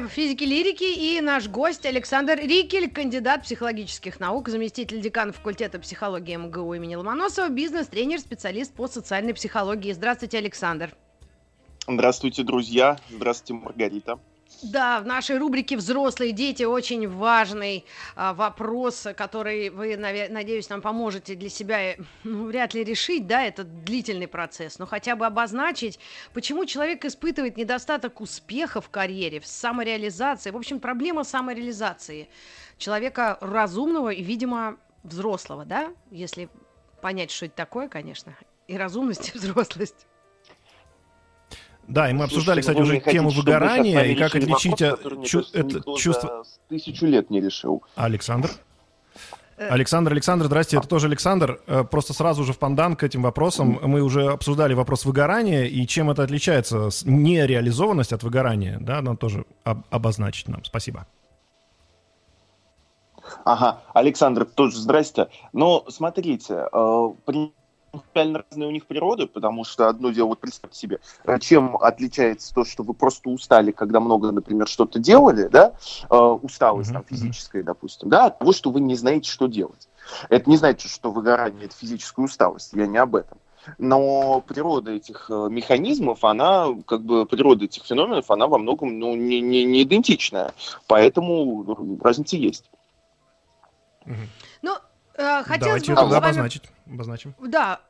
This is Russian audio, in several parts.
Эфире физики лирики и наш гость Александр Рикель, кандидат психологических наук, заместитель декана факультета психологии МГУ имени Ломоносова, бизнес-тренер, специалист по социальной психологии. Здравствуйте, Александр. Здравствуйте, друзья. Здравствуйте, Маргарита. Да, в нашей рубрике «Взрослые дети» очень важный а, вопрос, который вы, надеюсь, нам поможете для себя ну, вряд ли решить, да, это длительный процесс, но хотя бы обозначить, почему человек испытывает недостаток успеха в карьере, в самореализации. В общем, проблема самореализации человека разумного и, видимо, взрослого, да, если понять, что это такое, конечно, и разумность, и взрослость. Да, и мы обсуждали, кстати, уже тему выгорания и как отличить вопрос, чу- это чувство... Тысячу лет не решил. Александр? Э. Александр, Александр, здрасте, это тоже Александр. Э, просто сразу же в пандан к этим вопросам. Мы уже обсуждали вопрос выгорания и чем это отличается, нереализованность от выгорания, да, надо тоже об- обозначить нам. Спасибо. Ага, Александр, тоже здрасте. Но смотрите, э, принципиально разные у них природы, потому что одно дело, вот представьте себе, э, чем отличается то, что вы просто устали, когда много, например, что-то делали, да, э, усталость там физическая, допустим, да, от того, что вы не знаете, что делать. Это не значит, что выгорание – это физическая усталость, я не об этом. Но природа этих э, механизмов, она, как бы, природа этих феноменов, она во многом, ну, не, не, не идентичная. Поэтому разница есть. Э, хотелось Давайте бы это вами... обозначить. обозначим. Да,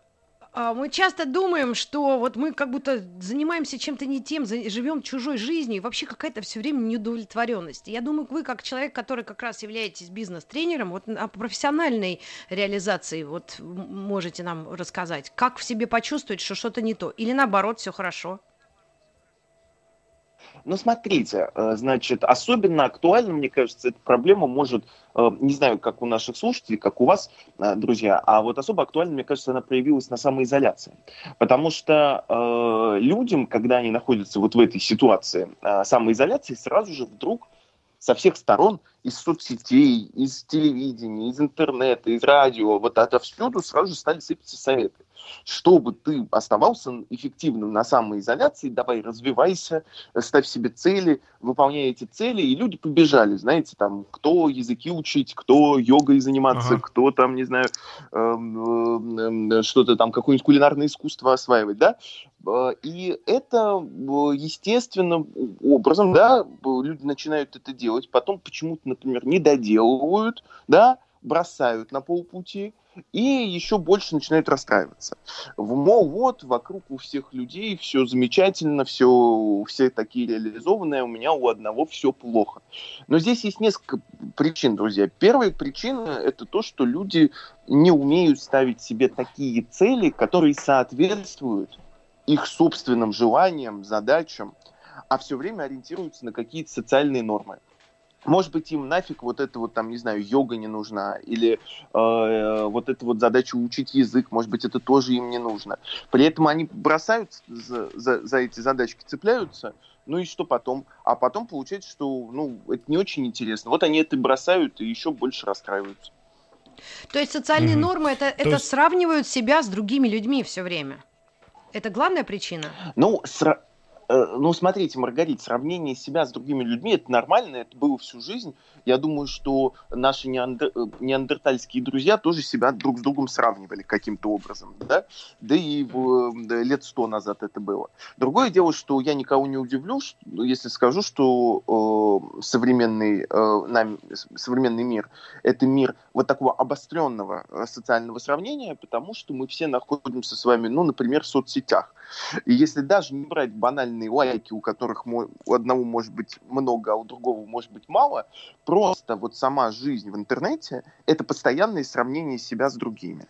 а, мы часто думаем, что вот мы как будто занимаемся чем-то не тем, живем чужой жизнью, и вообще какая-то все время неудовлетворенность. Я думаю, вы как человек, который как раз являетесь бизнес-тренером, вот о профессиональной реализации вот можете нам рассказать, как в себе почувствовать, что что-то не то, или наоборот все хорошо. Ну, смотрите, э, значит, особенно актуально, мне кажется, эта проблема может, э, не знаю, как у наших слушателей, как у вас, э, друзья, а вот особо актуально, мне кажется, она проявилась на самоизоляции. Потому что э, людям, когда они находятся вот в этой ситуации э, самоизоляции, сразу же вдруг со всех сторон, из соцсетей, из телевидения, из интернета, из радио, вот отовсюду сразу же стали сыпаться советы. Чтобы ты оставался эффективным на самоизоляции, давай развивайся, ставь себе цели, выполняй эти цели, и люди побежали, знаете, там, кто языки учить, кто йогой заниматься, ага. кто там, не знаю, эм, э, что-то там, какое-нибудь кулинарное искусство осваивать, да, э, и это, естественным образом, да, люди начинают это делать, потом почему-то, например, не доделывают, да, бросают на полпути, и еще больше начинают расстраиваться. Мол, вот, вокруг у всех людей все замечательно, все, все такие реализованные, у меня у одного все плохо. Но здесь есть несколько причин, друзья. Первая причина – это то, что люди не умеют ставить себе такие цели, которые соответствуют их собственным желаниям, задачам, а все время ориентируются на какие-то социальные нормы. Может быть, им нафиг вот это вот там, не знаю, йога не нужна, или э, вот эта вот задача учить язык, может быть, это тоже им не нужно. При этом они бросаются за, за, за эти задачки, цепляются, ну и что потом? А потом получается, что ну, это не очень интересно. Вот они это бросают и еще больше расстраиваются. То есть социальные mm-hmm. нормы это, это есть... сравнивают себя с другими людьми все время. Это главная причина? Ну, сра- Э, ну, смотрите, Маргарита, сравнение себя с другими людьми, это нормально, это было всю жизнь. Я думаю, что наши неандер... Э, неандертальские друзья тоже себя друг с другом сравнивали каким-то образом, да? Да и в... лет сто назад это было. Другое дело, что я никого не удивлю, что, если скажу, что э, современный, э, нам, современный мир – это мир вот такого обостренного э, социального сравнения, потому что мы все находимся с вами, ну, например, в соцсетях. И если даже не брать банальные лайки, у которых у одного может быть много, а у другого может быть мало, просто вот сама жизнь в интернете – это постоянное сравнение себя с другими.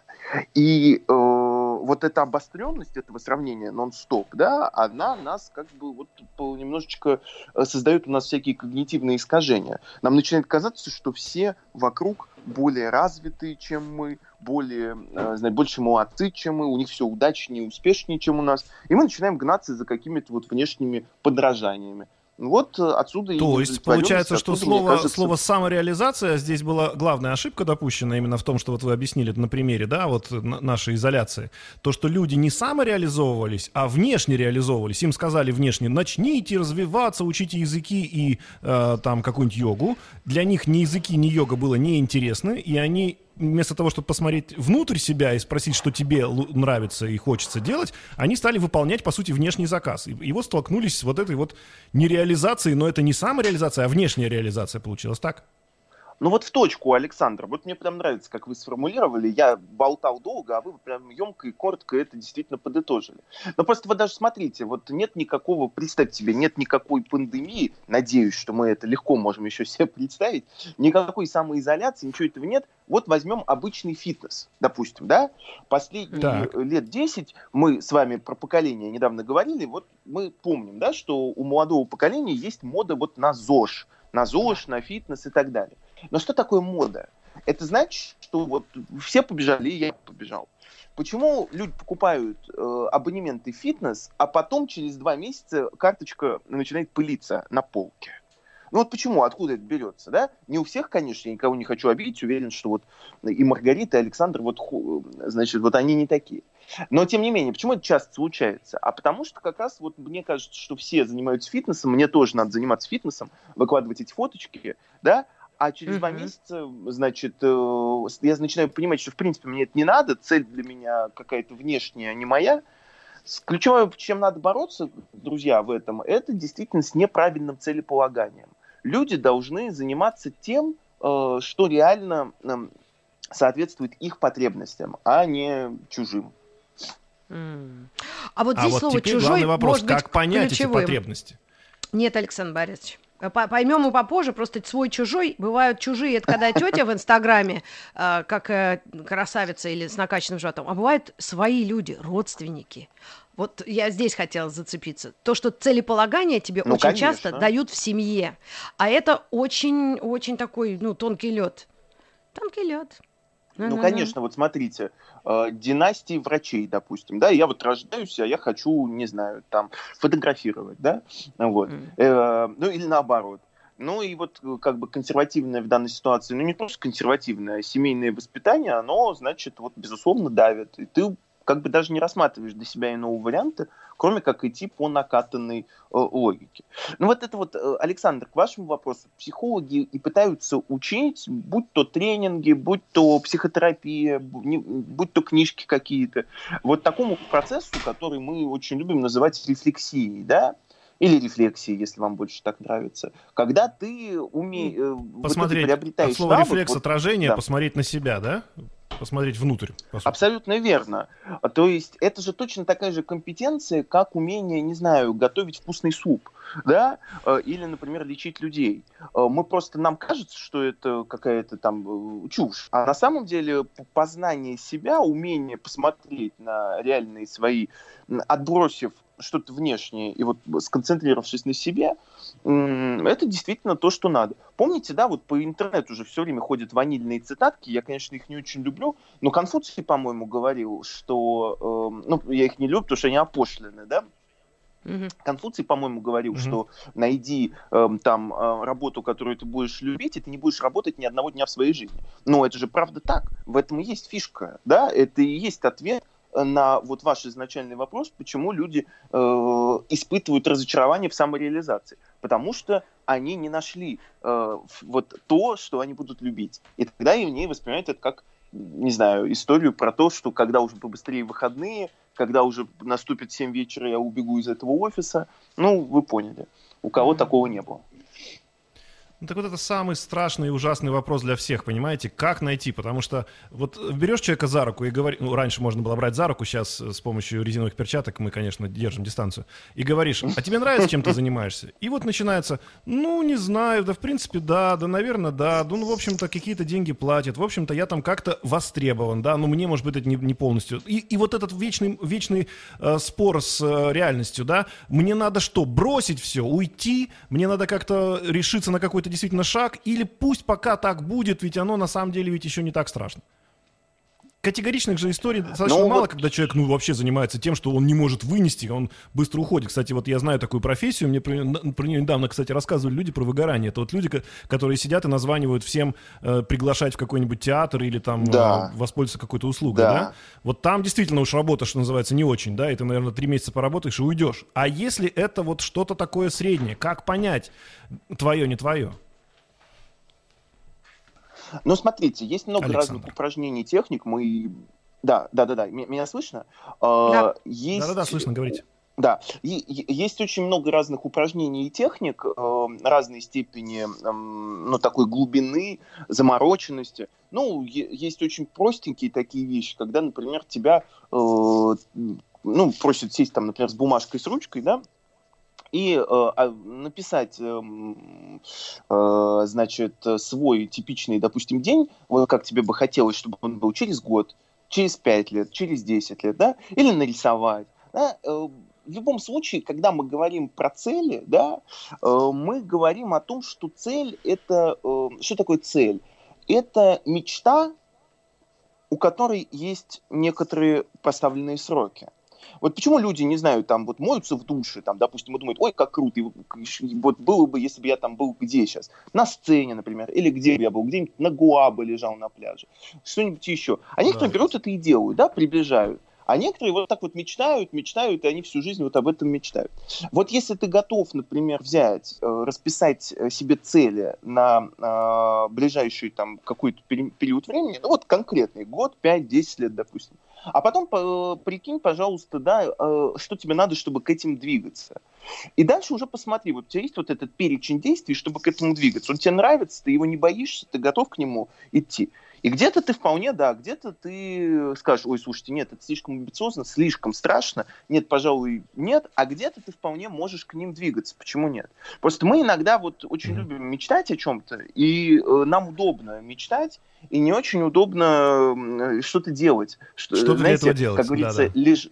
И э, вот эта обостренность этого сравнения нон-стоп, да, она нас как бы вот немножечко э, создает у нас всякие когнитивные искажения. Нам начинает казаться, что все вокруг более развитые, чем мы, более, э, знаете, больше молодцы, чем мы, у них все удачнее, успешнее, чем у нас. И мы начинаем гнаться за какими-то вот внешними подражаниями. Вот э, отсюда То есть получается, что слово, кажется... слово самореализация здесь была главная ошибка допущена именно в том, что вот вы объяснили на примере, да, вот нашей изоляции. То, что люди не самореализовывались, а внешне реализовывались. Им сказали внешне, начните развиваться, учите языки и э, там какую-нибудь йогу. Для них ни языки, ни йога было неинтересны, и они вместо того, чтобы посмотреть внутрь себя и спросить, что тебе нравится и хочется делать, они стали выполнять, по сути, внешний заказ. И, и вот столкнулись с вот этой вот нереализацией, но это не самореализация, а внешняя реализация получилась так? Ну вот в точку, Александр, вот мне прям нравится, как вы сформулировали. Я болтал долго, а вы прям емко и коротко это действительно подытожили. Но просто вы даже смотрите, вот нет никакого, представьте себе, нет никакой пандемии, надеюсь, что мы это легко можем еще себе представить, никакой самоизоляции, ничего этого нет. Вот возьмем обычный фитнес, допустим, да? Последние так. лет 10 мы с вами про поколение недавно говорили, вот мы помним, да, что у молодого поколения есть мода вот на ЗОЖ, на ЗОЖ, на фитнес и так далее. Но что такое мода? Это значит, что вот все побежали, и я побежал. Почему люди покупают э, абонементы фитнес, а потом через два месяца карточка начинает пылиться на полке? Ну вот почему, откуда это берется, да? Не у всех, конечно, я никого не хочу обидеть, уверен, что вот и Маргарита, и Александр, вот, значит, вот они не такие. Но, тем не менее, почему это часто случается? А потому что как раз вот мне кажется, что все занимаются фитнесом, мне тоже надо заниматься фитнесом, выкладывать эти фоточки, да, а через mm-hmm. два месяца, значит, э, я начинаю понимать, что, в принципе, мне это не надо, цель для меня какая-то внешняя, а не моя. Ключевое, чем надо бороться, друзья, в этом, это действительно с неправильным целеполаганием. Люди должны заниматься тем, э, что реально эм, соответствует их потребностям, а не чужим. Mm. А вот а здесь а слово вот теперь чужой главный вопрос, может как быть понять ключевым. эти потребности? Нет, Александр Борисович. Поймем мы попозже, просто свой-чужой. Бывают чужие, это когда тетя в Инстаграме, э, как э, красавица или с накачанным животом, а бывают свои люди, родственники. Вот я здесь хотела зацепиться. То, что целеполагание тебе ну, очень конечно. часто дают в семье. А это очень-очень такой, ну, тонкий лед. Тонкий лед. Ну, конечно, вот смотрите, э, династии врачей, допустим, да, я вот рождаюсь, а я хочу, не знаю, там, фотографировать, да, вот, mm. э, ну, или наоборот. Ну и вот э, как бы консервативное в данной ситуации, ну не просто консервативное, а семейное воспитание, оно, значит, вот безусловно давит. И ты как бы даже не рассматриваешь для себя иного варианта, кроме как идти по накатанной э, логике. Ну вот это вот, э, Александр, к вашему вопросу. Психологи и пытаются учить, будь то тренинги, будь то психотерапия, будь то книжки какие-то, вот такому процессу, который мы очень любим называть рефлексией, да, или рефлексии, если вам больше так нравится. Когда ты умеешь... Э, посмотреть, вот приобретаешь от слова навык, рефлекс, вот, отражение, да. посмотреть на себя, да? Посмотреть внутрь. Абсолютно верно. То есть это же точно такая же компетенция, как умение, не знаю, готовить вкусный суп, да, э, или, например, лечить людей. Э, мы просто, нам кажется, что это какая-то там э, чушь. А на самом деле познание себя, умение посмотреть на реальные свои, отбросив что-то внешнее и вот сконцентрировавшись на себе, это действительно то, что надо. Помните, да, вот по интернету уже все время ходят ванильные цитатки, я, конечно, их не очень люблю, но Конфуций, по-моему, говорил, что, э, ну, я их не люблю, потому что они опошлены, да, Mm-hmm. Конфуций, по-моему, говорил, mm-hmm. что найди э, там э, работу, которую ты будешь любить, и ты не будешь работать ни одного дня в своей жизни. Но это же правда так. В этом и есть фишка, да? Это и есть ответ на вот ваш изначальный вопрос, почему люди э, испытывают разочарование в самореализации. Потому что они не нашли э, вот то, что они будут любить. И тогда они воспринимают это как, не знаю, историю про то, что когда уже побыстрее выходные, когда уже наступит 7 вечера, я убегу из этого офиса. Ну, вы поняли. У кого mm-hmm. такого не было. Ну, так вот это самый страшный и ужасный вопрос для всех, понимаете? Как найти? Потому что вот берешь человека за руку и говоришь, ну, раньше можно было брать за руку, сейчас с помощью резиновых перчаток мы, конечно, держим дистанцию, и говоришь, а тебе нравится, чем ты занимаешься? И вот начинается, ну, не знаю, да, в принципе, да, да, наверное, да, ну, в общем-то, какие-то деньги платят, в общем-то, я там как-то востребован, да, но мне, может быть, это не, не полностью. И, и вот этот вечный, вечный э, спор с э, реальностью, да, мне надо что, бросить все, уйти, мне надо как-то решиться на какой-то действительно шаг, или пусть пока так будет, ведь оно на самом деле ведь еще не так страшно. Категоричных же историй достаточно ну, мало, вот... когда человек ну, вообще занимается тем, что он не может вынести, он быстро уходит. Кстати, вот я знаю такую профессию, мне про, про нее недавно, кстати, рассказывали люди про выгорание. Это вот люди, которые сидят и названивают всем э, приглашать в какой-нибудь театр или там да. э, воспользоваться какой-то услугой, да. да? Вот там действительно уж работа, что называется, не очень, да, и ты, наверное, три месяца поработаешь и уйдешь. А если это вот что-то такое среднее, как понять, твое, не твое? Ну, смотрите, есть много Александр. разных упражнений, техник. Мы... Да, да, да, да. Меня слышно? А, да. Есть... Да, да, да, слышно, говорите. Да, и, есть очень много разных упражнений и техник э, разной степени, э, ну, такой глубины, замороченности. Ну, есть очень простенькие такие вещи, когда, например, тебя, э, ну, просят сесть там, например, с бумажкой, с ручкой, да, и э, а, написать, э, э, значит, свой типичный, допустим, день, вот как тебе бы хотелось, чтобы он был через год, через пять лет, через 10 лет, да, или нарисовать, да, э, в любом случае, когда мы говорим про цели, да, э, мы говорим о том, что цель это э, что такое цель? Это мечта, у которой есть некоторые поставленные сроки. Вот почему люди, не знаю, там вот моются в душе, там, допустим, и думают, ой, как круто, и вот было бы, если бы я там был где сейчас? На сцене, например, или где бы я был, где-нибудь на Гуабе лежал на пляже, что-нибудь еще. А некоторые да. берут это и делают, да, приближают. А некоторые вот так вот мечтают, мечтают, и они всю жизнь вот об этом мечтают. Вот если ты готов, например, взять, э, расписать э, себе цели на э, ближайший там какой-то период времени, ну вот конкретный, год, 5-10 лет, допустим, а потом э, прикинь, пожалуйста, да, э, что тебе надо, чтобы к этим двигаться. И дальше уже посмотри, вот у тебя есть вот этот перечень действий, чтобы к этому двигаться. Он тебе нравится, ты его не боишься, ты готов к нему идти. И где-то ты вполне, да, где-то ты скажешь, ой, слушайте, нет, это слишком амбициозно, слишком страшно, нет, пожалуй, нет, а где-то ты вполне можешь к ним двигаться, почему нет? Просто мы иногда вот очень любим мечтать о чем-то, и э, нам удобно мечтать, и не очень удобно что-то делать. Что, что знаете, для этого делать? Как говорится, да, да. лишь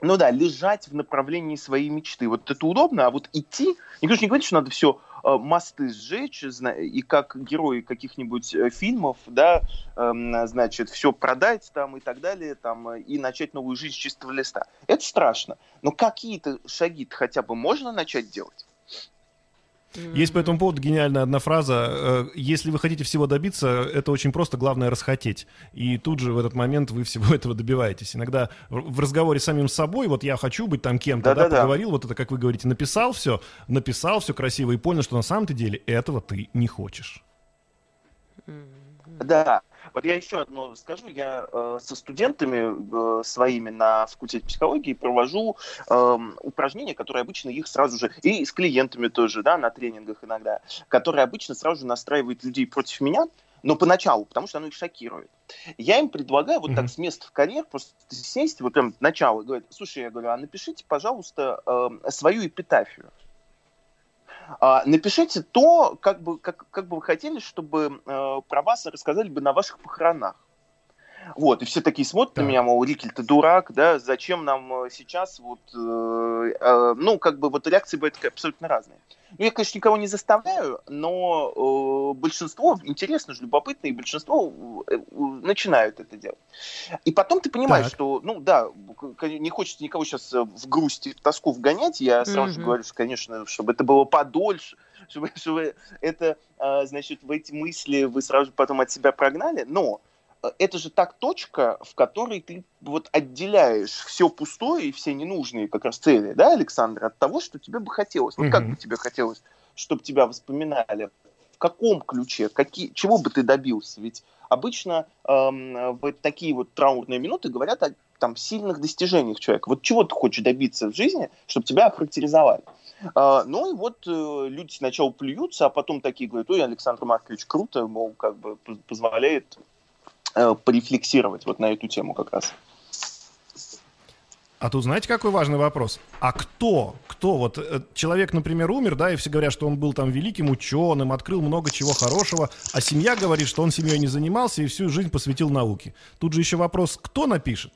ну да, лежать в направлении своей мечты. Вот это удобно, а вот идти... Никто же не говорит, что надо все Э, мосты сжечь, и как герои каких-нибудь э, фильмов, да, эм, значит, все продать там и так далее, там, э, и начать новую жизнь с чистого листа. Это страшно. Но какие-то шаги хотя бы можно начать делать? Есть по этому поводу гениальная одна фраза. Э, Если вы хотите всего добиться, это очень просто, главное расхотеть. И тут же в этот момент вы всего этого добиваетесь. Иногда в разговоре с самим собой, вот я хочу быть там кем-то, да, да, поговорил, вот это, как вы говорите, написал все, написал все красиво и понял, что на самом-то деле этого ты не хочешь. Да, вот я еще одно скажу. Я э, со студентами э, своими на факультете психологии провожу э, упражнения, которые обычно их сразу же, и с клиентами тоже, да, на тренингах иногда, которые обычно сразу же настраивают людей против меня, но поначалу, потому что оно их шокирует. Я им предлагаю вот mm-hmm. так с места в карьер просто сесть, вот прям начало, говорит, слушай, я говорю, а напишите, пожалуйста, э, свою эпитафию. А, напишите то, как бы, как, как бы вы хотели, чтобы э, про вас рассказали бы на ваших похоронах. Вот, и все такие смотрят да. на меня, мол, Рикель, ты дурак, да, зачем нам э, сейчас вот, э, э, ну, как бы вот реакции бывают абсолютно разные. Ну, я, конечно, никого не заставляю, но э, большинство, интересно же, любопытно, и большинство э, начинают это делать. И потом ты понимаешь, так. что, ну, да, не хочется никого сейчас э, в грусти, в тоску вгонять, я сразу mm-hmm. же говорю, что, конечно, чтобы это было подольше, чтобы, чтобы это, э, значит, в эти мысли вы сразу потом от себя прогнали, но это же так точка, в которой ты вот отделяешь все пустое и все ненужные как раз цели, да, Александр, от того, что тебе бы хотелось. Вот mm-hmm. как бы тебе хотелось, чтобы тебя воспоминали? В каком ключе? Какие, чего бы ты добился? Ведь обычно эм, в такие вот траурные минуты говорят о там, сильных достижениях человека. Вот чего ты хочешь добиться в жизни, чтобы тебя охарактеризовали? А, ну и вот э, люди сначала плюются, а потом такие говорят, ой, Александр Маркович, круто, мол, как бы позволяет э, порефлексировать вот на эту тему как раз. А тут знаете, какой важный вопрос? А кто? Кто? Вот э, человек, например, умер, да, и все говорят, что он был там великим ученым, открыл много чего хорошего, а семья говорит, что он семьей не занимался и всю жизнь посвятил науке. Тут же еще вопрос, кто напишет?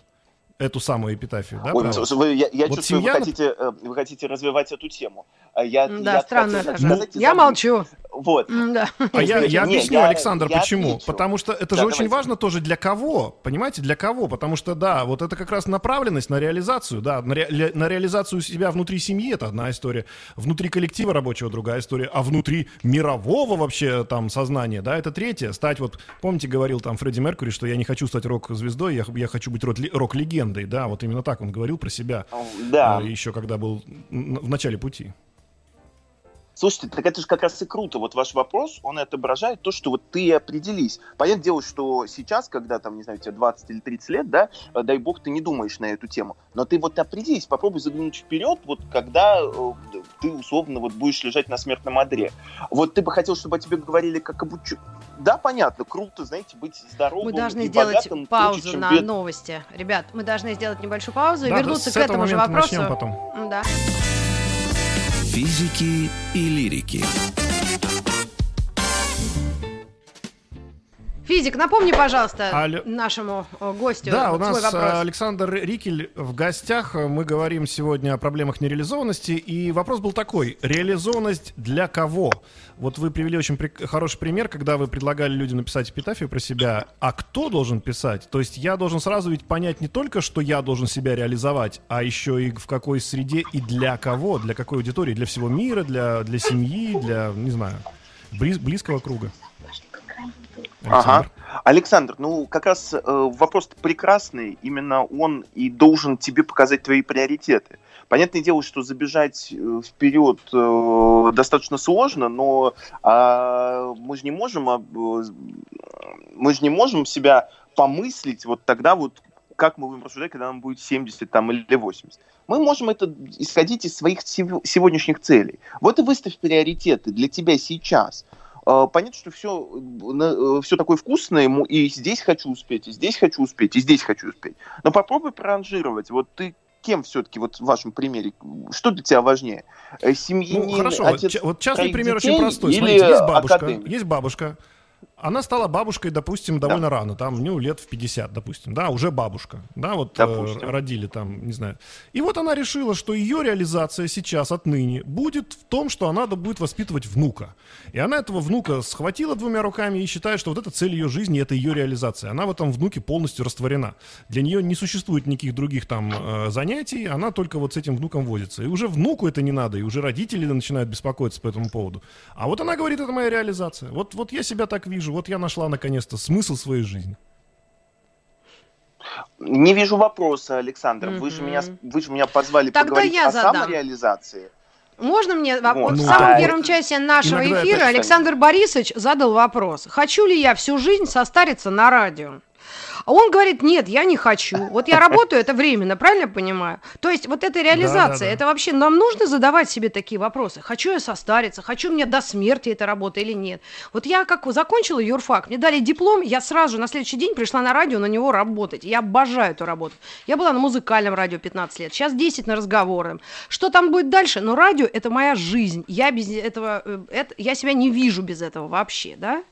эту самую эпитафию, да? Ой, вы, я я вот чувствую, семья... вы, хотите, э, вы хотите развивать эту тему. А я, да, я странно. Сказать, я молчу. Вот. Да. А я, я объясню, я, Александр, я почему. Отвечу. Потому что это да, же давайте. очень важно тоже для кого, понимаете, для кого. Потому что, да, вот это как раз направленность на реализацию, да, на, ре, на реализацию себя внутри семьи, это одна история, внутри коллектива рабочего другая история, а внутри мирового вообще там сознания, да, это третья. Стать вот, помните, говорил там Фредди Меркури, что я не хочу стать рок-звездой, я, я хочу быть рок-легендой, да, вот именно так он говорил про себя. Да. Э, Еще когда был в начале пути. Слушайте, так это же как раз и круто. Вот ваш вопрос, он отображает то, что вот ты определись. Понятное дело, что сейчас, когда там, не знаю, тебе 20 или 30 лет, да, э, дай бог, ты не думаешь на эту тему. Но ты вот определись, попробуй заглянуть вперед, вот когда э, ты условно вот будешь лежать на смертном одре. Вот ты бы хотел, чтобы о тебе говорили как об уч... Да, понятно, круто, знаете, быть здоровым Мы должны и сделать богатым, паузу лучше, на бед... новости. Ребят, мы должны сделать небольшую паузу и да, вернуться да, к этому же вопросу. Потом. Да. Физики и лирики. Физик, напомни, пожалуйста, Алло. нашему э, гостю Да, у нас вопрос. э, Александр Рикель в гостях. Мы говорим сегодня о проблемах нереализованности. И вопрос был такой. Реализованность для кого? Вот вы привели очень при- хороший пример, когда вы предлагали людям написать эпитафию про себя. А кто должен писать? То есть я должен сразу ведь понять не только, что я должен себя реализовать, а еще и в какой среде и для кого, для какой аудитории, для всего мира, для, для семьи, для, не знаю, близ- близкого круга. Ага. Александр, ну как раз э, вопрос прекрасный, именно он и должен тебе показать твои приоритеты. Понятное дело, что забежать э, вперед э, достаточно сложно, но э, мы же не можем, э, мы же не можем себя помыслить вот тогда вот как мы будем рассуждать, когда нам будет 70 там, или 80. Мы можем это исходить из своих сегодняшних целей. Вот и выставь приоритеты для тебя сейчас. А, понятно, что все, э, все такое вкусное, и здесь хочу успеть, и здесь хочу успеть, и здесь хочу успеть. Но попробуй проранжировать. Вот ты кем все-таки, вот в вашем примере, что для тебя важнее? Э, Семьянин, ну, хорошо, отец вот частный пример детей очень простой. Смотрите, есть бабушка, академик? есть бабушка, она стала бабушкой, допустим, довольно да. рано, там, ну, лет в 50, допустим, да, уже бабушка, да, вот э, родили там, не знаю. И вот она решила, что ее реализация сейчас, отныне, будет в том, что она будет воспитывать внука. И она этого внука схватила двумя руками и считает, что вот это цель ее жизни, это ее реализация. Она в этом внуке полностью растворена. Для нее не существует никаких других там э, занятий, она только вот с этим внуком возится. И уже внуку это не надо, и уже родители начинают беспокоиться по этому поводу. А вот она говорит, это моя реализация. Вот, вот я себя так вижу, вот я нашла наконец-то смысл своей жизни. Не вижу вопроса, Александр. Mm-hmm. Вы, же меня, вы же меня позвали Тогда поговорить я о задам. самореализации. Можно мне вот. Вот. в Ну, самом да. первом часе нашего Иногда эфира это- Александр Борисович задал вопрос: хочу ли я всю жизнь состариться на радио? А он говорит, нет, я не хочу. Вот я работаю, это временно, правильно понимаю? То есть вот эта реализация, да. это вообще нам нужно задавать себе такие вопросы. Хочу я состариться, хочу мне до смерти эта работа или нет? Вот я как закончила юрфак, мне дали диплом, я сразу на следующий день пришла на радио на него работать. Я обожаю эту работу. Я была на музыкальном радио 15 лет, сейчас 10 на разговорном. Что там будет дальше? Но радио – это моя жизнь. Я без этого, э, это, я себя не вижу без этого вообще, да?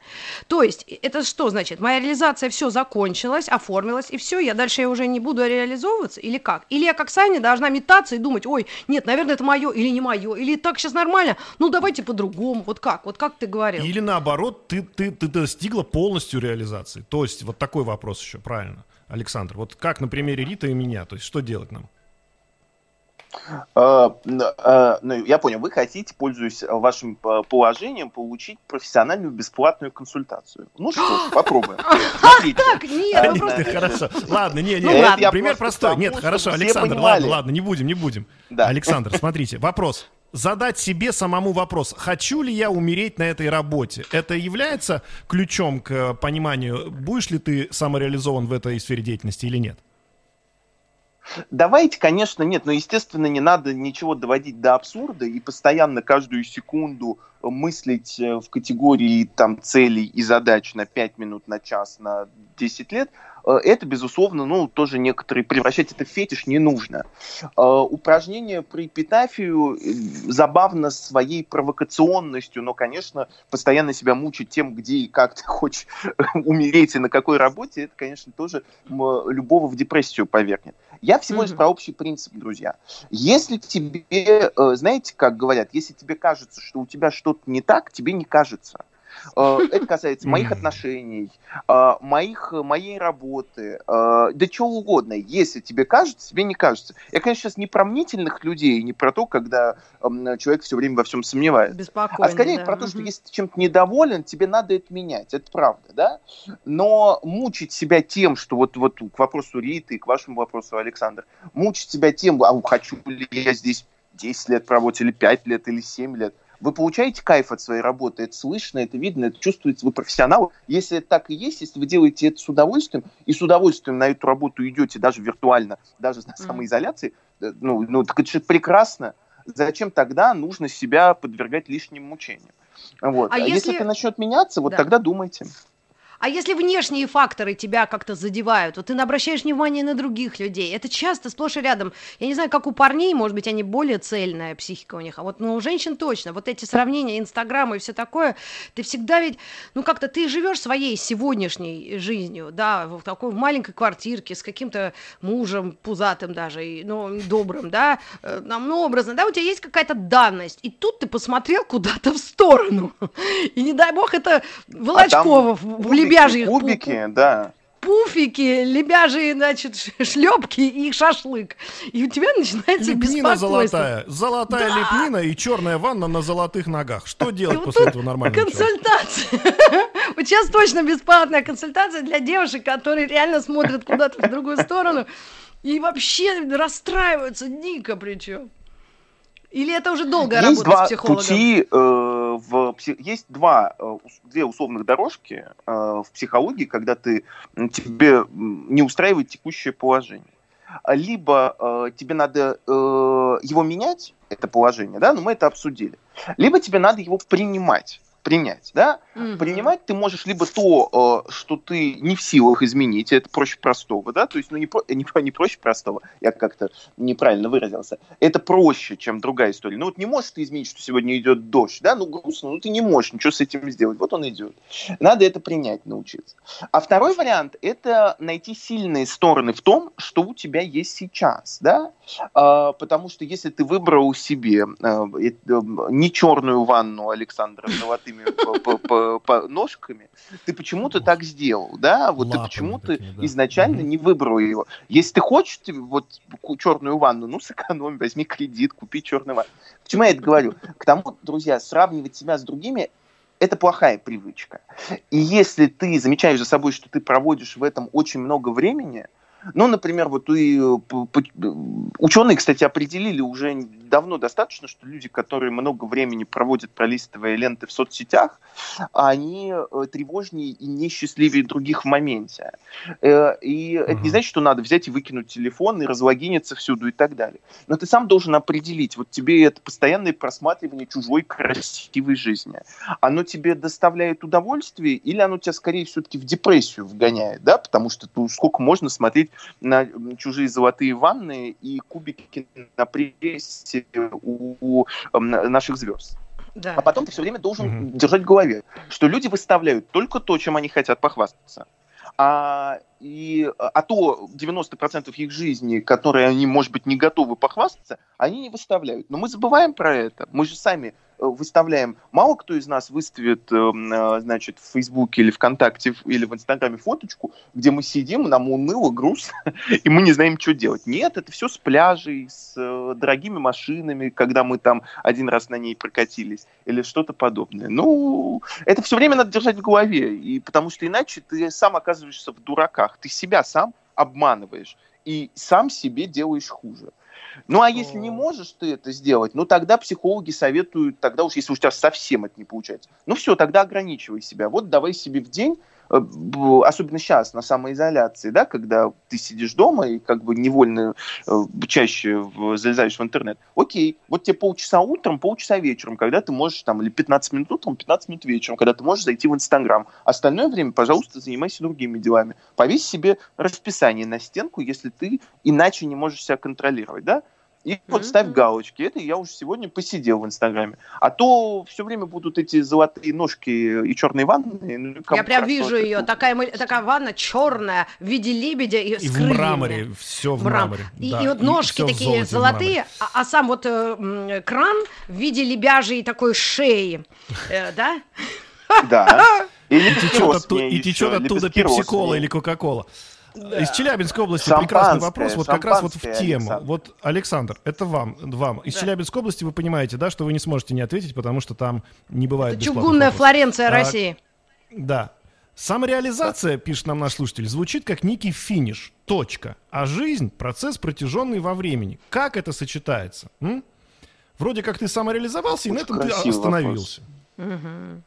То есть это что значит? Моя реализация все закончилась, оформилась, и все, я дальше я уже не буду реализовываться или как? Или я как Саня должна метаться и думать, ой, нет, наверное, это мое или не мое, или так сейчас нормально, ну давайте по-другому, вот как, вот как ты говорил. Или наоборот, ты, ты, ты достигла полностью реализации. То есть вот такой вопрос еще, правильно, Александр. Вот как на примере Рита и меня, то есть что делать нам? Э, э, ну, я понял, вы хотите, пользуясь вашим э, положением, получить профессиональную бесплатную консультацию. Ну что ж, попробуем. Смотрите. Так, нет, ну просто... Хорошо. Ладно, не, не, Ну ладно. Пример просто простой. тому, Нет, хорошо, Александр, ладно, ладно, не будем, не будем. Да. Александр, смотрите, вопрос. Задать себе самому вопрос, хочу ли я умереть на этой работе? Это является ключом к э, пониманию, будешь ли ты самореализован в этой сфере деятельности или нет? Давайте, конечно, нет, но, естественно, не надо ничего доводить до абсурда и постоянно каждую секунду мыслить э, в категории там, целей и задач на 5 минут, на час, на 10 лет, это, безусловно, ну, тоже некоторые превращать это в фетиш не нужно. Э, упражнение про эпитафию забавно своей провокационностью, но, конечно, постоянно себя мучить тем, где и как ты хочешь умереть и на какой работе, это, конечно, тоже любого в депрессию повергнет. Я всего лишь mm-hmm. про общий принцип, друзья. Если тебе, знаете, как говорят, если тебе кажется, что у тебя что-то не так, тебе не кажется. Э, это касается моих отношений, э, моих, моей работы, э, да чего угодно. Если тебе кажется, тебе не кажется. Я, конечно, сейчас не про мнительных людей, не про то, когда человек все время во всем сомневается. А скорее да. про то, что если ты чем-то недоволен, тебе надо это менять. Это правда, да? Но мучить себя тем, что вот, вот к вопросу Риты, к вашему вопросу, Александр, мучить себя тем, а хочу ли я здесь 10 лет поработать, или 5 лет, или 7 лет, вы получаете кайф от своей работы, это слышно, это видно, это чувствуется, вы профессионал. Если это так и есть, если вы делаете это с удовольствием, и с удовольствием на эту работу идете даже виртуально, даже на самоизоляции, э, ну, ну так это же прекрасно. Зачем тогда нужно себя подвергать лишним мучениям? Вот. А, а если... если это начнет меняться, вот да. тогда думайте. А если внешние факторы тебя как-то задевают, вот ты обращаешь внимание на других людей, это часто сплошь и рядом. Я не знаю, как у парней, может быть, они более цельная психика у них, а вот ну, у женщин точно. Вот эти сравнения Инстаграма и все такое, ты всегда ведь, ну как-то ты живешь своей сегодняшней жизнью, да, в такой в маленькой квартирке с каким-то мужем пузатым даже, и, ну, добрым, да, э, ну, образно, да, у тебя есть какая-то данность, и тут ты посмотрел куда-то в сторону, и не дай бог это Волочкова а в, в лебяжьих... Кубики, да пуфики, лебяжьи, значит, шлепки и шашлык. И у тебя начинается Лепнина золотая. Золотая да. лепнина и черная ванна на золотых ногах. Что делать и после вот этого нормально? Консультация. Вот сейчас точно бесплатная консультация для девушек, которые реально смотрят куда-то в другую сторону и вообще расстраиваются дико причем. Или это уже долгая есть работа два с психологом? Пути, э, в, есть два, э, две условных дорожки э, в психологии, когда ты, тебе не устраивает текущее положение. Либо э, тебе надо э, его менять, это положение, да, но мы это обсудили. Либо тебе надо его принимать принять, да? Mm-hmm. Принимать ты можешь либо то, э, что ты не в силах изменить, это проще простого, да? То есть, ну не, про, не, не проще простого, я как-то неправильно выразился. Это проще, чем другая история. Ну вот не можешь ты изменить, что сегодня идет дождь, да? Ну грустно, ну ты не можешь ничего с этим сделать. Вот он идет. Надо это принять, научиться. А второй вариант – это найти сильные стороны в том, что у тебя есть сейчас, да? А, потому что если ты выбрал себе а, э, не черную ванну Александра золотыми этими ножками, ты почему-то так сделал, да? Вот ты почему-то изначально не выбрал его. Если ты хочешь вот черную ванну, ну сэкономь, возьми кредит, купи черную ванну. Почему я это говорю? К тому, друзья, сравнивать себя с другими это плохая привычка. И если ты замечаешь за собой, что ты проводишь в этом очень много времени, ну, например, вот и ученые, кстати, определили уже давно достаточно, что люди, которые много времени проводят пролистывая ленты в соцсетях, они э, тревожнее и несчастливее других в моменте. Э, и угу. это не значит, что надо взять и выкинуть телефон и разлогиниться всюду и так далее. Но ты сам должен определить, вот тебе это постоянное просматривание чужой красивой жизни, оно тебе доставляет удовольствие или оно тебя скорее все-таки в депрессию вгоняет, да, потому что ну, сколько можно смотреть на чужие золотые ванны и кубики на прессе у, у наших звезд. Да. А потом ты все время должен угу. держать в голове, что люди выставляют только то, чем они хотят похвастаться. А, и, а то 90% их жизни, которые они, может быть, не готовы похвастаться, они не выставляют. Но мы забываем про это. Мы же сами выставляем. Мало кто из нас выставит, эм, э, значит, в Фейсбуке или ВКонтакте или в Инстаграме фоточку, где мы сидим, нам уныло, грустно, и мы не знаем, что делать. Нет, это все с пляжей, с э, дорогими машинами, когда мы там один раз на ней прокатились, или что-то подобное. Ну, это все время надо держать в голове, и потому что иначе ты сам оказываешься в дураках, ты себя сам обманываешь и сам себе делаешь хуже. Ну, а если не можешь ты это сделать, ну, тогда психологи советуют, тогда уж, если у тебя совсем это не получается, ну, все, тогда ограничивай себя. Вот давай себе в день особенно сейчас на самоизоляции, да, когда ты сидишь дома и как бы невольно э, чаще залезаешь в интернет. Окей, вот тебе полчаса утром, полчаса вечером, когда ты можешь там, или 15 минут утром, 15 минут вечером, когда ты можешь зайти в Инстаграм. Остальное время, пожалуйста, занимайся другими делами. Повесь себе расписание на стенку, если ты иначе не можешь себя контролировать, да? И mm-hmm. вот ставь галочки. Это я уже сегодня посидел в Инстаграме. А то все время будут эти золотые ножки и черные ванны. Ну, я прям вижу ее. Такая, такая ванна черная в виде лебедя и, и в мраморе. Все в мраморе. И, да. и вот ножки и такие золотые, а, а сам вот э, кран в виде лебяжьей такой шеи. Э, да? Да. И течет оттуда пепси-кола или кока-кола. Да. Из Челябинской области прекрасный вопрос, вот как раз вот в тему. Александр. Вот, Александр, это вам, вам. Из да. Челябинской области вы понимаете, да, что вы не сможете не ответить, потому что там не бывает Это чугунная вопросов. Флоренция а, России. Да. Самореализация, пишет нам наш слушатель, звучит как некий финиш, точка. А жизнь – процесс, протяженный во времени. Как это сочетается? М? Вроде как ты самореализовался, Очень и на этом ты остановился. Угу.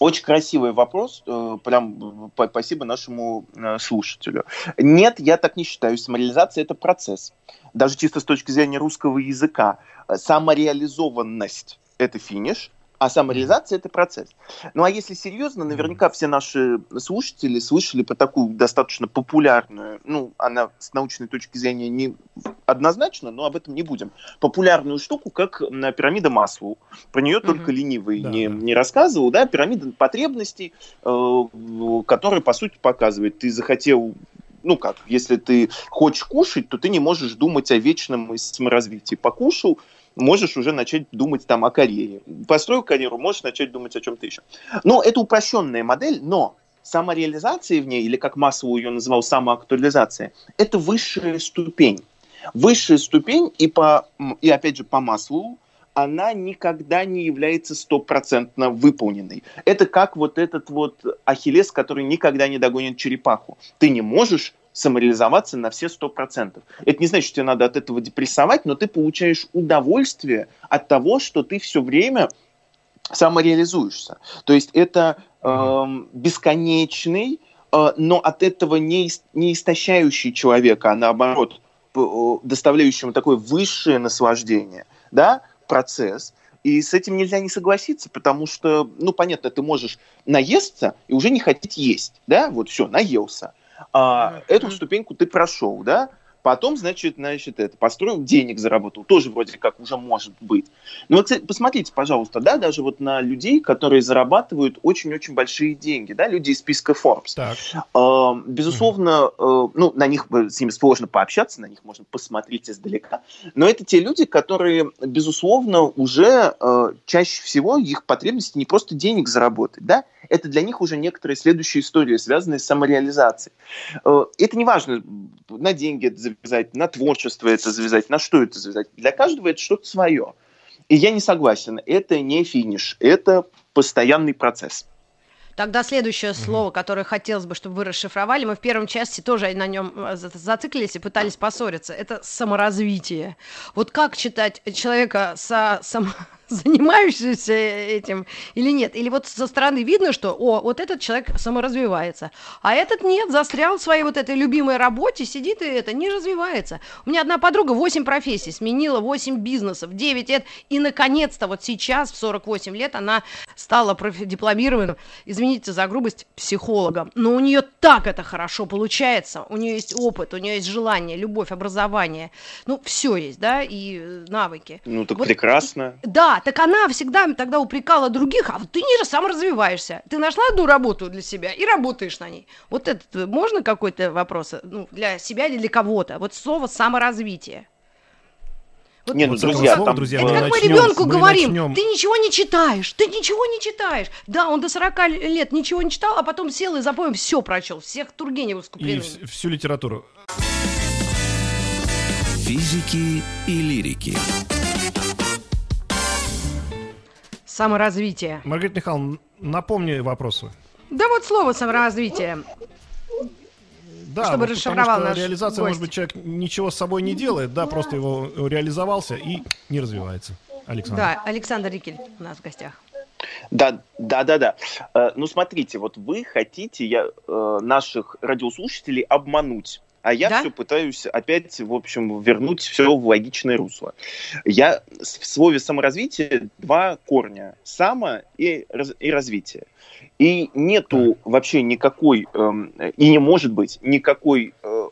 Очень красивый вопрос, э, прям спасибо нашему э, слушателю. Нет, я так не считаю. Самореализация – это процесс. Даже чисто с точки зрения русского языка. Самореализованность – это финиш, а самореализация – это процесс. Ну а если серьезно, наверняка все наши слушатели слышали про такую достаточно популярную, ну, она с научной точки зрения не однозначно, но об этом не будем, популярную штуку, как пирамида Маслоу. Про нее mm-hmm. только ленивый да, не, не рассказывал, да, пирамида потребностей, э, которая, по сути, показывает, ты захотел ну как, если ты хочешь кушать, то ты не можешь думать о вечном саморазвитии. Покушал, можешь уже начать думать там о карьере. Построил карьеру, можешь начать думать о чем-то еще. Но это упрощенная модель, но самореализация в ней, или как Маслоу ее называл, самоактуализация, это высшая ступень. Высшая ступень, и, по, и опять же по Маслоу, она никогда не является стопроцентно выполненной. Это как вот этот вот ахиллес, который никогда не догонит черепаху. Ты не можешь самореализоваться на все сто процентов. Это не значит, что тебе надо от этого депрессовать, но ты получаешь удовольствие от того, что ты все время самореализуешься. То есть это э, бесконечный, э, но от этого не, не истощающий человека, а наоборот доставляющий ему такое высшее наслаждение, да, процесс. И с этим нельзя не согласиться, потому что, ну, понятно, ты можешь наесться и уже не хотеть есть, да, вот все, наелся а, эту ступеньку ты прошел, да, Потом, значит, значит, это, построил, денег заработал. Тоже вроде как уже может быть. Но вот, кстати, посмотрите, пожалуйста, да, даже вот на людей, которые зарабатывают очень-очень большие деньги, да, люди из списка Forbes. Так. Э, безусловно, э, ну, на них с ними сложно пообщаться, на них можно посмотреть издалека. Но это те люди, которые, безусловно, уже э, чаще всего их потребности не просто денег заработать, да, это для них уже некоторые следующие истории, связанные с самореализацией. Э, это не важно, на деньги это завязать, на творчество это завязать, на что это завязать. Для каждого это что-то свое. И я не согласен, это не финиш, это постоянный процесс. Тогда следующее слово, которое хотелось бы, чтобы вы расшифровали, мы в первом части тоже на нем э, зациклились и пытались поссориться. Это саморазвитие. Вот как читать человека со сам, занимающийся этим или нет. Или вот со стороны видно, что, о, вот этот человек саморазвивается, а этот нет, застрял в своей вот этой любимой работе, сидит и это, не развивается. У меня одна подруга 8 профессий, сменила 8 бизнесов, 9 лет, и наконец-то вот сейчас, в 48 лет, она стала дипломированным, извините за грубость, психологом. Но у нее так это хорошо получается, у нее есть опыт, у нее есть желание, любовь, образование, ну, все есть, да, и э, навыки. Ну, так вот, прекрасно. Да, так она всегда тогда упрекала других, а вот ты не сам развиваешься. Ты нашла одну работу для себя и работаешь на ней. Вот это э, можно какой-то вопрос э, ну, для себя или для кого-то? Вот слово саморазвитие. Вот, не, ну, друзья, там... друзья, это как мы ребенку мы говорим, начнем... ты ничего не читаешь, ты ничего не читаешь. Да, он до 40 лет ничего не читал, а потом сел и за поем все прочел, всех Тургеневскую И в- всю литературу. Физики и лирики. Саморазвитие. Маргарита Михайловна, напомни вопросы. Да вот слово саморазвитие. Да, чтобы вот расшифровал наш реализация, гость. может быть, человек ничего с собой не делает, да, просто его реализовался и не развивается. Александр. Да, Александр Рикель у нас в гостях. Да, да, да, да. Э, ну, смотрите, вот вы хотите я, э, наших радиослушателей обмануть. А я да? все пытаюсь опять, в общем, вернуть все в логичное русло. Я в слове саморазвитие два корня. Само и, и развитие. И нету вообще никакой, эм, и не может быть никакой э,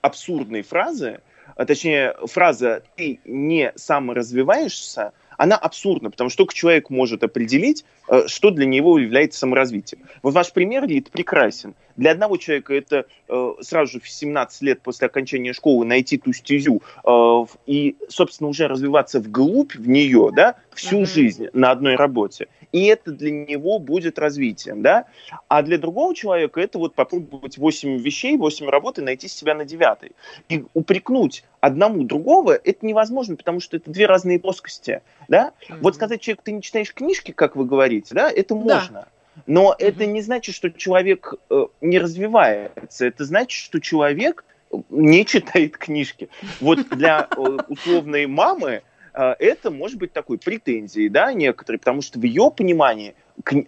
абсурдной фразы, а точнее фраза «ты не саморазвиваешься», она абсурдна, потому что только человек может определить, э, что для него является саморазвитием. Вот ваш пример, Лид, прекрасен. Для одного человека это э, сразу же в 17 лет после окончания школы найти ту стезю э, и, собственно, уже развиваться вглубь в нее, да, всю mm-hmm. жизнь на одной работе. И это для него будет развитием, да. А для другого человека это вот попробовать 8 вещей, 8 работ и найти себя на девятой. И упрекнуть одному другого это невозможно, потому что это две разные плоскости, да. Mm-hmm. Вот сказать человеку, ты не читаешь книжки, как вы говорите, да, это можно. Да. Но mm-hmm. это не значит, что человек э, не развивается. Это значит, что человек не читает книжки. Вот для э, условной мамы э, это может быть такой претензией, да, некоторые, потому что в ее понимании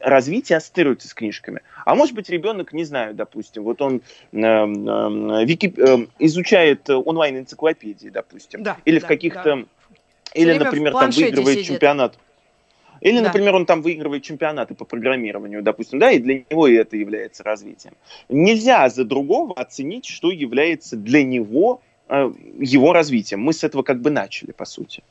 развитие ассоциируется с книжками. А может быть, ребенок, не знаю, допустим, вот он э, э, вики, э, изучает онлайн-энциклопедии, допустим, да, или да, в каких-то... Да. Или, например, там выигрывает сидит. чемпионат. Или, да. например, он там выигрывает чемпионаты по программированию, допустим, да, и для него это является развитием. Нельзя за другого оценить, что является для него э, его развитием. Мы с этого как бы начали, по сути.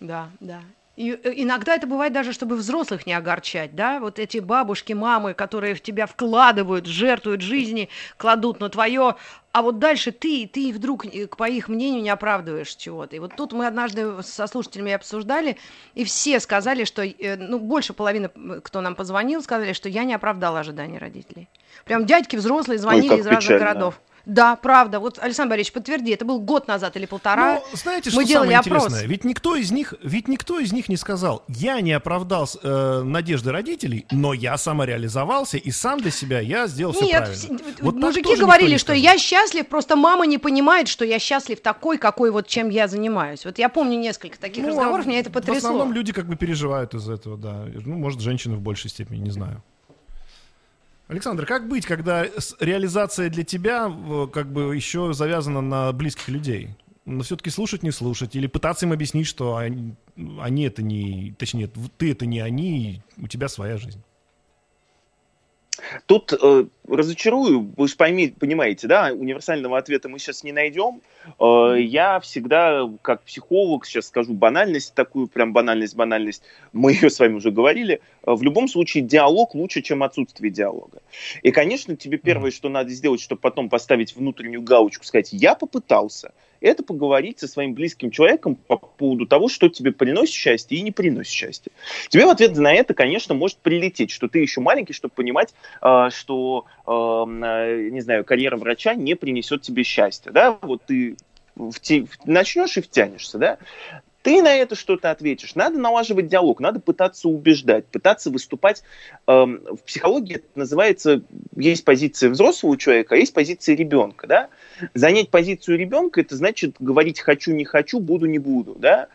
Да, да. И э, иногда это бывает даже, чтобы взрослых не огорчать, да, вот эти бабушки, мамы, которые в тебя вкладывают, жертвуют жизни, кладут на твое, а вот дальше ты, ты вдруг, по их мнению, не оправдываешь чего-то. И вот тут мы однажды со слушателями обсуждали, и все сказали, что, э, ну, больше половины, кто нам позвонил, сказали, что я не оправдала ожидания родителей. Прям дядьки взрослые звонили Ой, из разных городов. Да, правда. Вот, Александр Борисович, подтверди, это был год назад или полтора. Ну, знаете, что Мы делали самое опрос. интересное? Ведь никто из них, ведь никто из них не сказал, я не оправдал э, надежды родителей, но я самореализовался, и сам для себя я сделал все Нет, правильно. Вот мужики говорили, что я счастлив, просто мама не понимает, что я счастлив такой, какой вот чем я занимаюсь. Вот я помню несколько таких ну, разговоров, а меня это потрясло. В основном люди как бы переживают из этого, да. Ну, может, женщины в большей степени, не знаю. Александр, как быть, когда реализация для тебя как бы еще завязана на близких людей? Но все-таки слушать, не слушать, или пытаться им объяснить, что они, они это не, точнее, ты это не они, у тебя своя жизнь. Тут э, разочарую, вы же пойми, понимаете, да, универсального ответа мы сейчас не найдем. Э, я всегда, как психолог, сейчас скажу банальность, такую прям банальность, банальность, мы ее с вами уже говорили, э, в любом случае диалог лучше, чем отсутствие диалога. И, конечно, тебе первое, что надо сделать, чтобы потом поставить внутреннюю галочку, сказать, я попытался, это поговорить со своим близким человеком по поводу того, что тебе приносит счастье и не приносит счастье. Тебе в ответ на это, конечно, может прилететь, что ты еще маленький, чтобы понимать, э, что, эм, э, не знаю, карьера врача не принесет тебе счастья. Да? Вот ты начнешь и втянешься, да? Ты на это что-то ответишь. Надо налаживать диалог, надо пытаться убеждать, пытаться выступать. Эм, в психологии это называется, есть позиция взрослого человека, а есть позиция ребенка. Да? Занять позицию ребенка, это значит говорить «хочу, не хочу, буду, не буду». Да?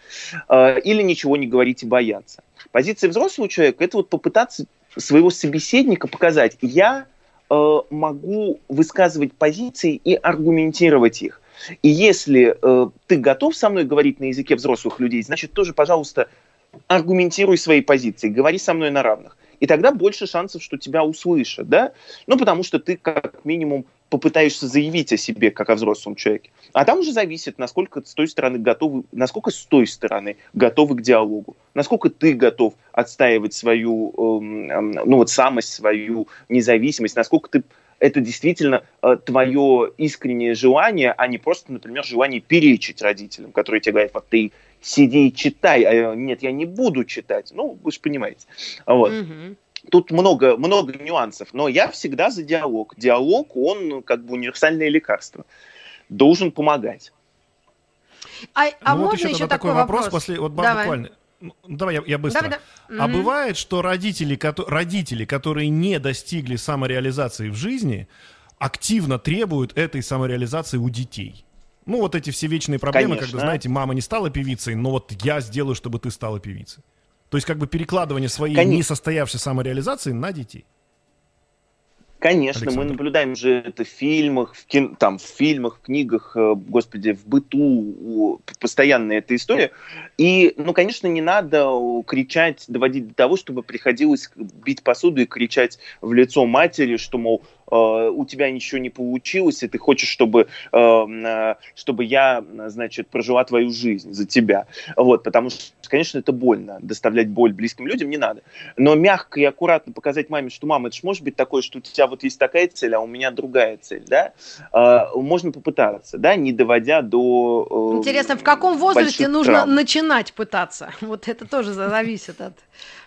Э, или ничего не говорить и бояться. Позиция взрослого человека – это вот попытаться своего собеседника показать «я э, могу высказывать позиции и аргументировать их». И если э, ты готов со мной говорить на языке взрослых людей, значит, тоже, пожалуйста, аргументируй свои позиции, говори со мной на равных. И тогда больше шансов, что тебя услышат, да? Ну, потому что ты как минимум попытаешься заявить о себе, как о взрослом человеке. А там уже зависит, насколько с той стороны готовы, насколько с той стороны готовы к диалогу, насколько ты готов отстаивать свою, э, ну вот самость, свою независимость, насколько ты это действительно э, твое искреннее желание, а не просто, например, желание перечить родителям, которые тебе говорят, вот ты сиди и читай, а нет, я не буду читать. Ну, вы же понимаете. Вот. Mm-hmm. Тут много, много нюансов, но я всегда за диалог. Диалог, он как бы универсальное лекарство. Должен помогать. А, а ну, можно вот еще, еще такой вопрос? вопрос после, вот Давай. буквально. Ну, давай я, я быстро. Давай, да. А бывает, что родители, ко- родители, которые не достигли самореализации в жизни, активно требуют этой самореализации у детей. Ну, вот эти все вечные проблемы, Конечно. когда, знаете, мама не стала певицей, но вот я сделаю, чтобы ты стала певицей. То есть как бы перекладывание своей Конечно. несостоявшейся самореализации на детей. Конечно, Александр. мы наблюдаем же это в фильмах, в, кин, там, в фильмах, в книгах, э, господи, в быту, постоянно эта история. И, ну, конечно, не надо кричать, доводить до того, чтобы приходилось бить посуду и кричать в лицо матери, что, мол, у тебя ничего не получилось, и ты хочешь, чтобы, э, э, чтобы я, значит, прожила твою жизнь за тебя. Вот, потому что, конечно, это больно. Доставлять боль близким людям не надо. Но мягко и аккуратно показать маме, что, мама, это же может быть такое, что у тебя вот есть такая цель, а у меня другая цель, да? Можно попытаться, да, не доводя до Интересно, в каком возрасте нужно травм. начинать пытаться? Вот это тоже зависит от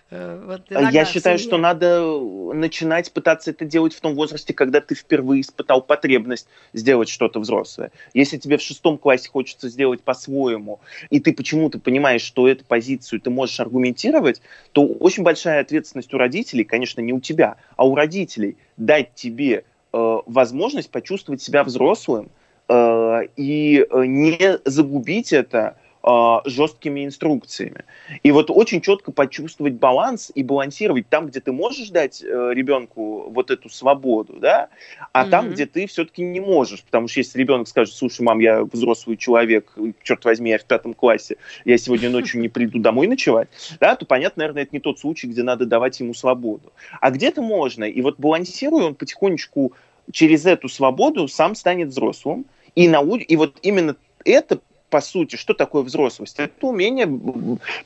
Э, вот Я считаю, что надо начинать пытаться это делать в том возрасте, когда ты впервые испытал потребность сделать что-то взрослое. Если тебе в шестом классе хочется сделать по-своему, и ты почему-то понимаешь, что эту позицию ты можешь аргументировать, то очень большая ответственность у родителей, конечно, не у тебя, а у родителей дать тебе э, возможность почувствовать себя взрослым э, и э, не загубить это э, жесткими инструкциями. И вот очень четко почувствовать баланс и балансировать там, где ты можешь дать э, ребенку вот эту свободу, да, а mm-hmm. там, где ты все-таки не можешь. Потому что если ребенок скажет, слушай, мам, я взрослый человек, черт возьми, я в пятом классе, я сегодня ночью не приду домой ночевать, да, то понятно, наверное, это не тот случай, где надо давать ему свободу. А где-то можно. И вот балансируя, он потихонечку через эту свободу сам станет взрослым. И, нау... и вот именно это по сути, что такое взрослость? Это умение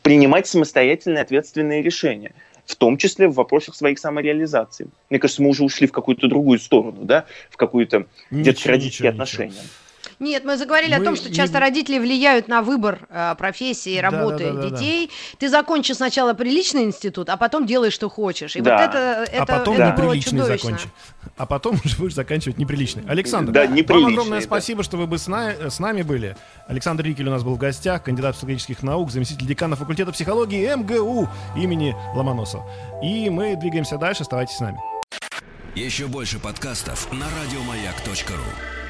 принимать самостоятельные ответственные решения в том числе в вопросах своих самореализации. Мне кажется, мы уже ушли в какую-то другую сторону, да, в какую-то детско-родительские отношения. Ничего. Нет, мы заговорили мы... о том, что часто родители влияют на выбор э, профессии, работы да, да, да, детей. Да. Ты закончишь сначала приличный институт, а потом делаешь, что хочешь. И да. вот это, это, а потом это неприличный закончишь. А потом уже будешь заканчивать неприличный. Александр, да, вам огромное да. спасибо, что вы бы с, на... с нами были. Александр Рикель у нас был в гостях, кандидат психологических наук, заместитель декана факультета психологии МГУ имени Ломоносова. И мы двигаемся дальше, оставайтесь с нами. Еще больше подкастов на радиомаяк.ру